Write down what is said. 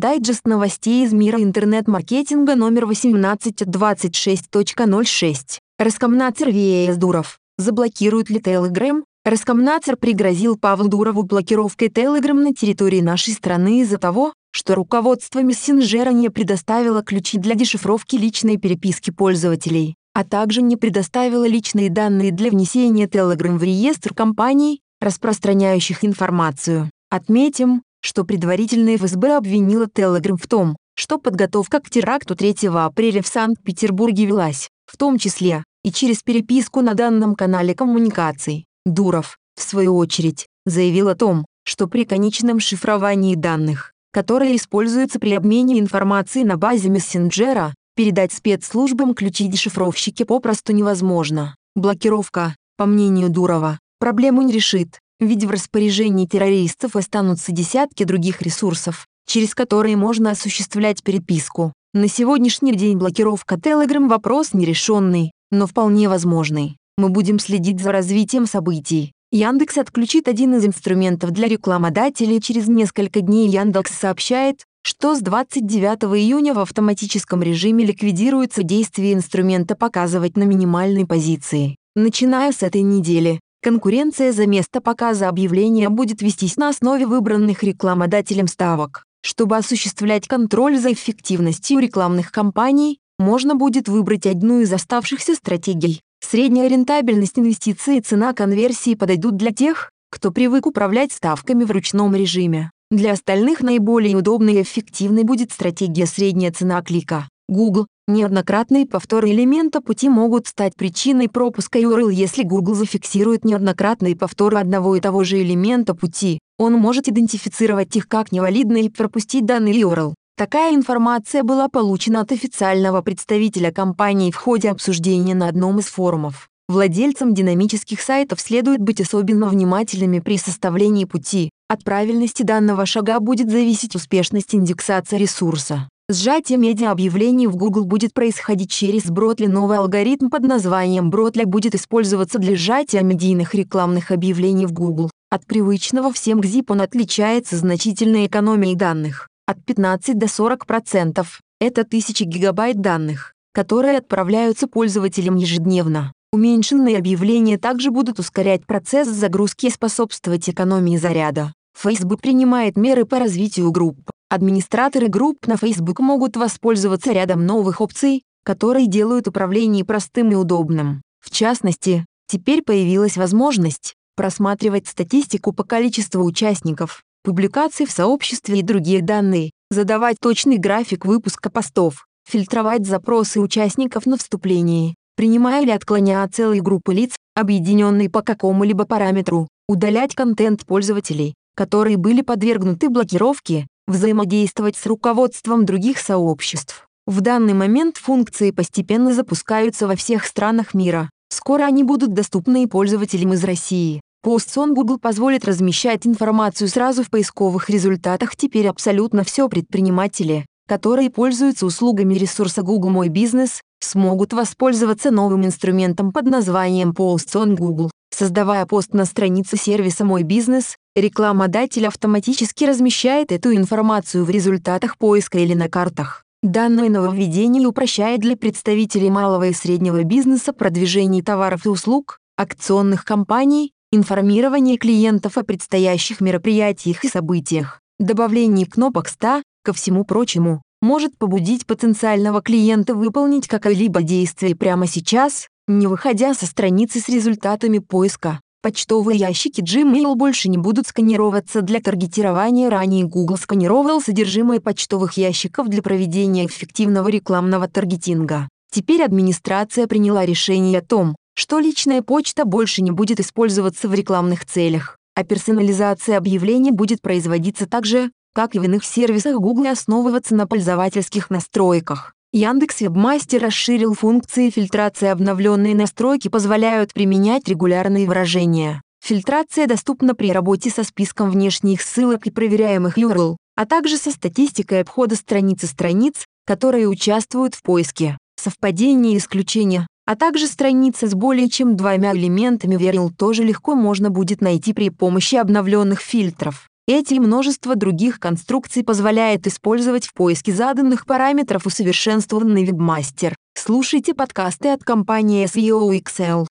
Дайджест новостей из мира интернет-маркетинга номер 1826.06. Роскомнадзор ВС Дуров. Заблокирует ли Telegram? Роскомнадзор пригрозил Павлу Дурову блокировкой Telegram на территории нашей страны из-за того, что руководство мессенджера не предоставило ключи для дешифровки личной переписки пользователей, а также не предоставило личные данные для внесения Telegram в реестр компаний, распространяющих информацию. Отметим, что предварительно ФСБ обвинила Telegram в том, что подготовка к теракту 3 апреля в Санкт-Петербурге велась, в том числе и через переписку на данном канале коммуникаций. Дуров, в свою очередь, заявил о том, что при конечном шифровании данных, которые используются при обмене информацией на базе мессенджера, передать спецслужбам ключи дешифровщики попросту невозможно. Блокировка, по мнению Дурова, проблему не решит, ведь в распоряжении террористов останутся десятки других ресурсов, через которые можно осуществлять переписку. На сегодняшний день блокировка Telegram вопрос нерешенный, но вполне возможный. Мы будем следить за развитием событий. Яндекс отключит один из инструментов для рекламодателей через несколько дней Яндекс сообщает, что с 29 июня в автоматическом режиме ликвидируется действие инструмента «Показывать на минимальной позиции». Начиная с этой недели, Конкуренция за место показа объявления будет вестись на основе выбранных рекламодателем ставок. Чтобы осуществлять контроль за эффективностью рекламных кампаний, можно будет выбрать одну из оставшихся стратегий. Средняя рентабельность инвестиций и цена конверсии подойдут для тех, кто привык управлять ставками в ручном режиме. Для остальных наиболее удобной и эффективной будет стратегия средняя цена клика. Google, Неоднократные повторы элемента пути могут стать причиной пропуска URL, если Google зафиксирует неоднократные повторы одного и того же элемента пути. Он может идентифицировать их как невалидные и пропустить данный URL. Такая информация была получена от официального представителя компании в ходе обсуждения на одном из форумов. Владельцам динамических сайтов следует быть особенно внимательными при составлении пути. От правильности данного шага будет зависеть успешность индексации ресурса. Сжатие медиа-объявлений в Google будет происходить через Бротли. Новый алгоритм под названием Бротли будет использоваться для сжатия медийных рекламных объявлений в Google. От привычного всем GZIP он отличается значительной экономией данных, от 15 до 40%. Это тысячи гигабайт данных, которые отправляются пользователям ежедневно. Уменьшенные объявления также будут ускорять процесс загрузки и способствовать экономии заряда. Facebook принимает меры по развитию групп. Администраторы групп на Facebook могут воспользоваться рядом новых опций, которые делают управление простым и удобным. В частности, теперь появилась возможность просматривать статистику по количеству участников, публикаций в сообществе и другие данные, задавать точный график выпуска постов, фильтровать запросы участников на вступлении, принимая или отклоняя целые группы лиц, объединенные по какому-либо параметру, удалять контент пользователей, которые были подвергнуты блокировке, взаимодействовать с руководством других сообществ. В данный момент функции постепенно запускаются во всех странах мира. Скоро они будут доступны и пользователям из России. PostSon Google позволит размещать информацию сразу в поисковых результатах. Теперь абсолютно все предприниматели, которые пользуются услугами ресурса Google Мой бизнес, смогут воспользоваться новым инструментом под названием PostSon Google. Создавая пост на странице сервиса «Мой бизнес», рекламодатель автоматически размещает эту информацию в результатах поиска или на картах. Данное нововведение упрощает для представителей малого и среднего бизнеса продвижение товаров и услуг, акционных компаний, информирование клиентов о предстоящих мероприятиях и событиях. Добавление кнопок 100, ко всему прочему, может побудить потенциального клиента выполнить какое-либо действие прямо сейчас, не выходя со страницы с результатами поиска. Почтовые ящики Gmail больше не будут сканироваться для таргетирования. Ранее Google сканировал содержимое почтовых ящиков для проведения эффективного рекламного таргетинга. Теперь администрация приняла решение о том, что личная почта больше не будет использоваться в рекламных целях, а персонализация объявлений будет производиться так же, как и в иных сервисах Google основываться на пользовательских настройках. Яндекс Вебмастер расширил функции фильтрации. Обновленные настройки позволяют применять регулярные выражения. Фильтрация доступна при работе со списком внешних ссылок и проверяемых URL, а также со статистикой обхода страницы страниц, которые участвуют в поиске, совпадения и исключения, а также страницы с более чем двумя элементами URL тоже легко можно будет найти при помощи обновленных фильтров. Эти и множество других конструкций позволяет использовать в поиске заданных параметров усовершенствованный вебмастер. Слушайте подкасты от компании SEO Excel.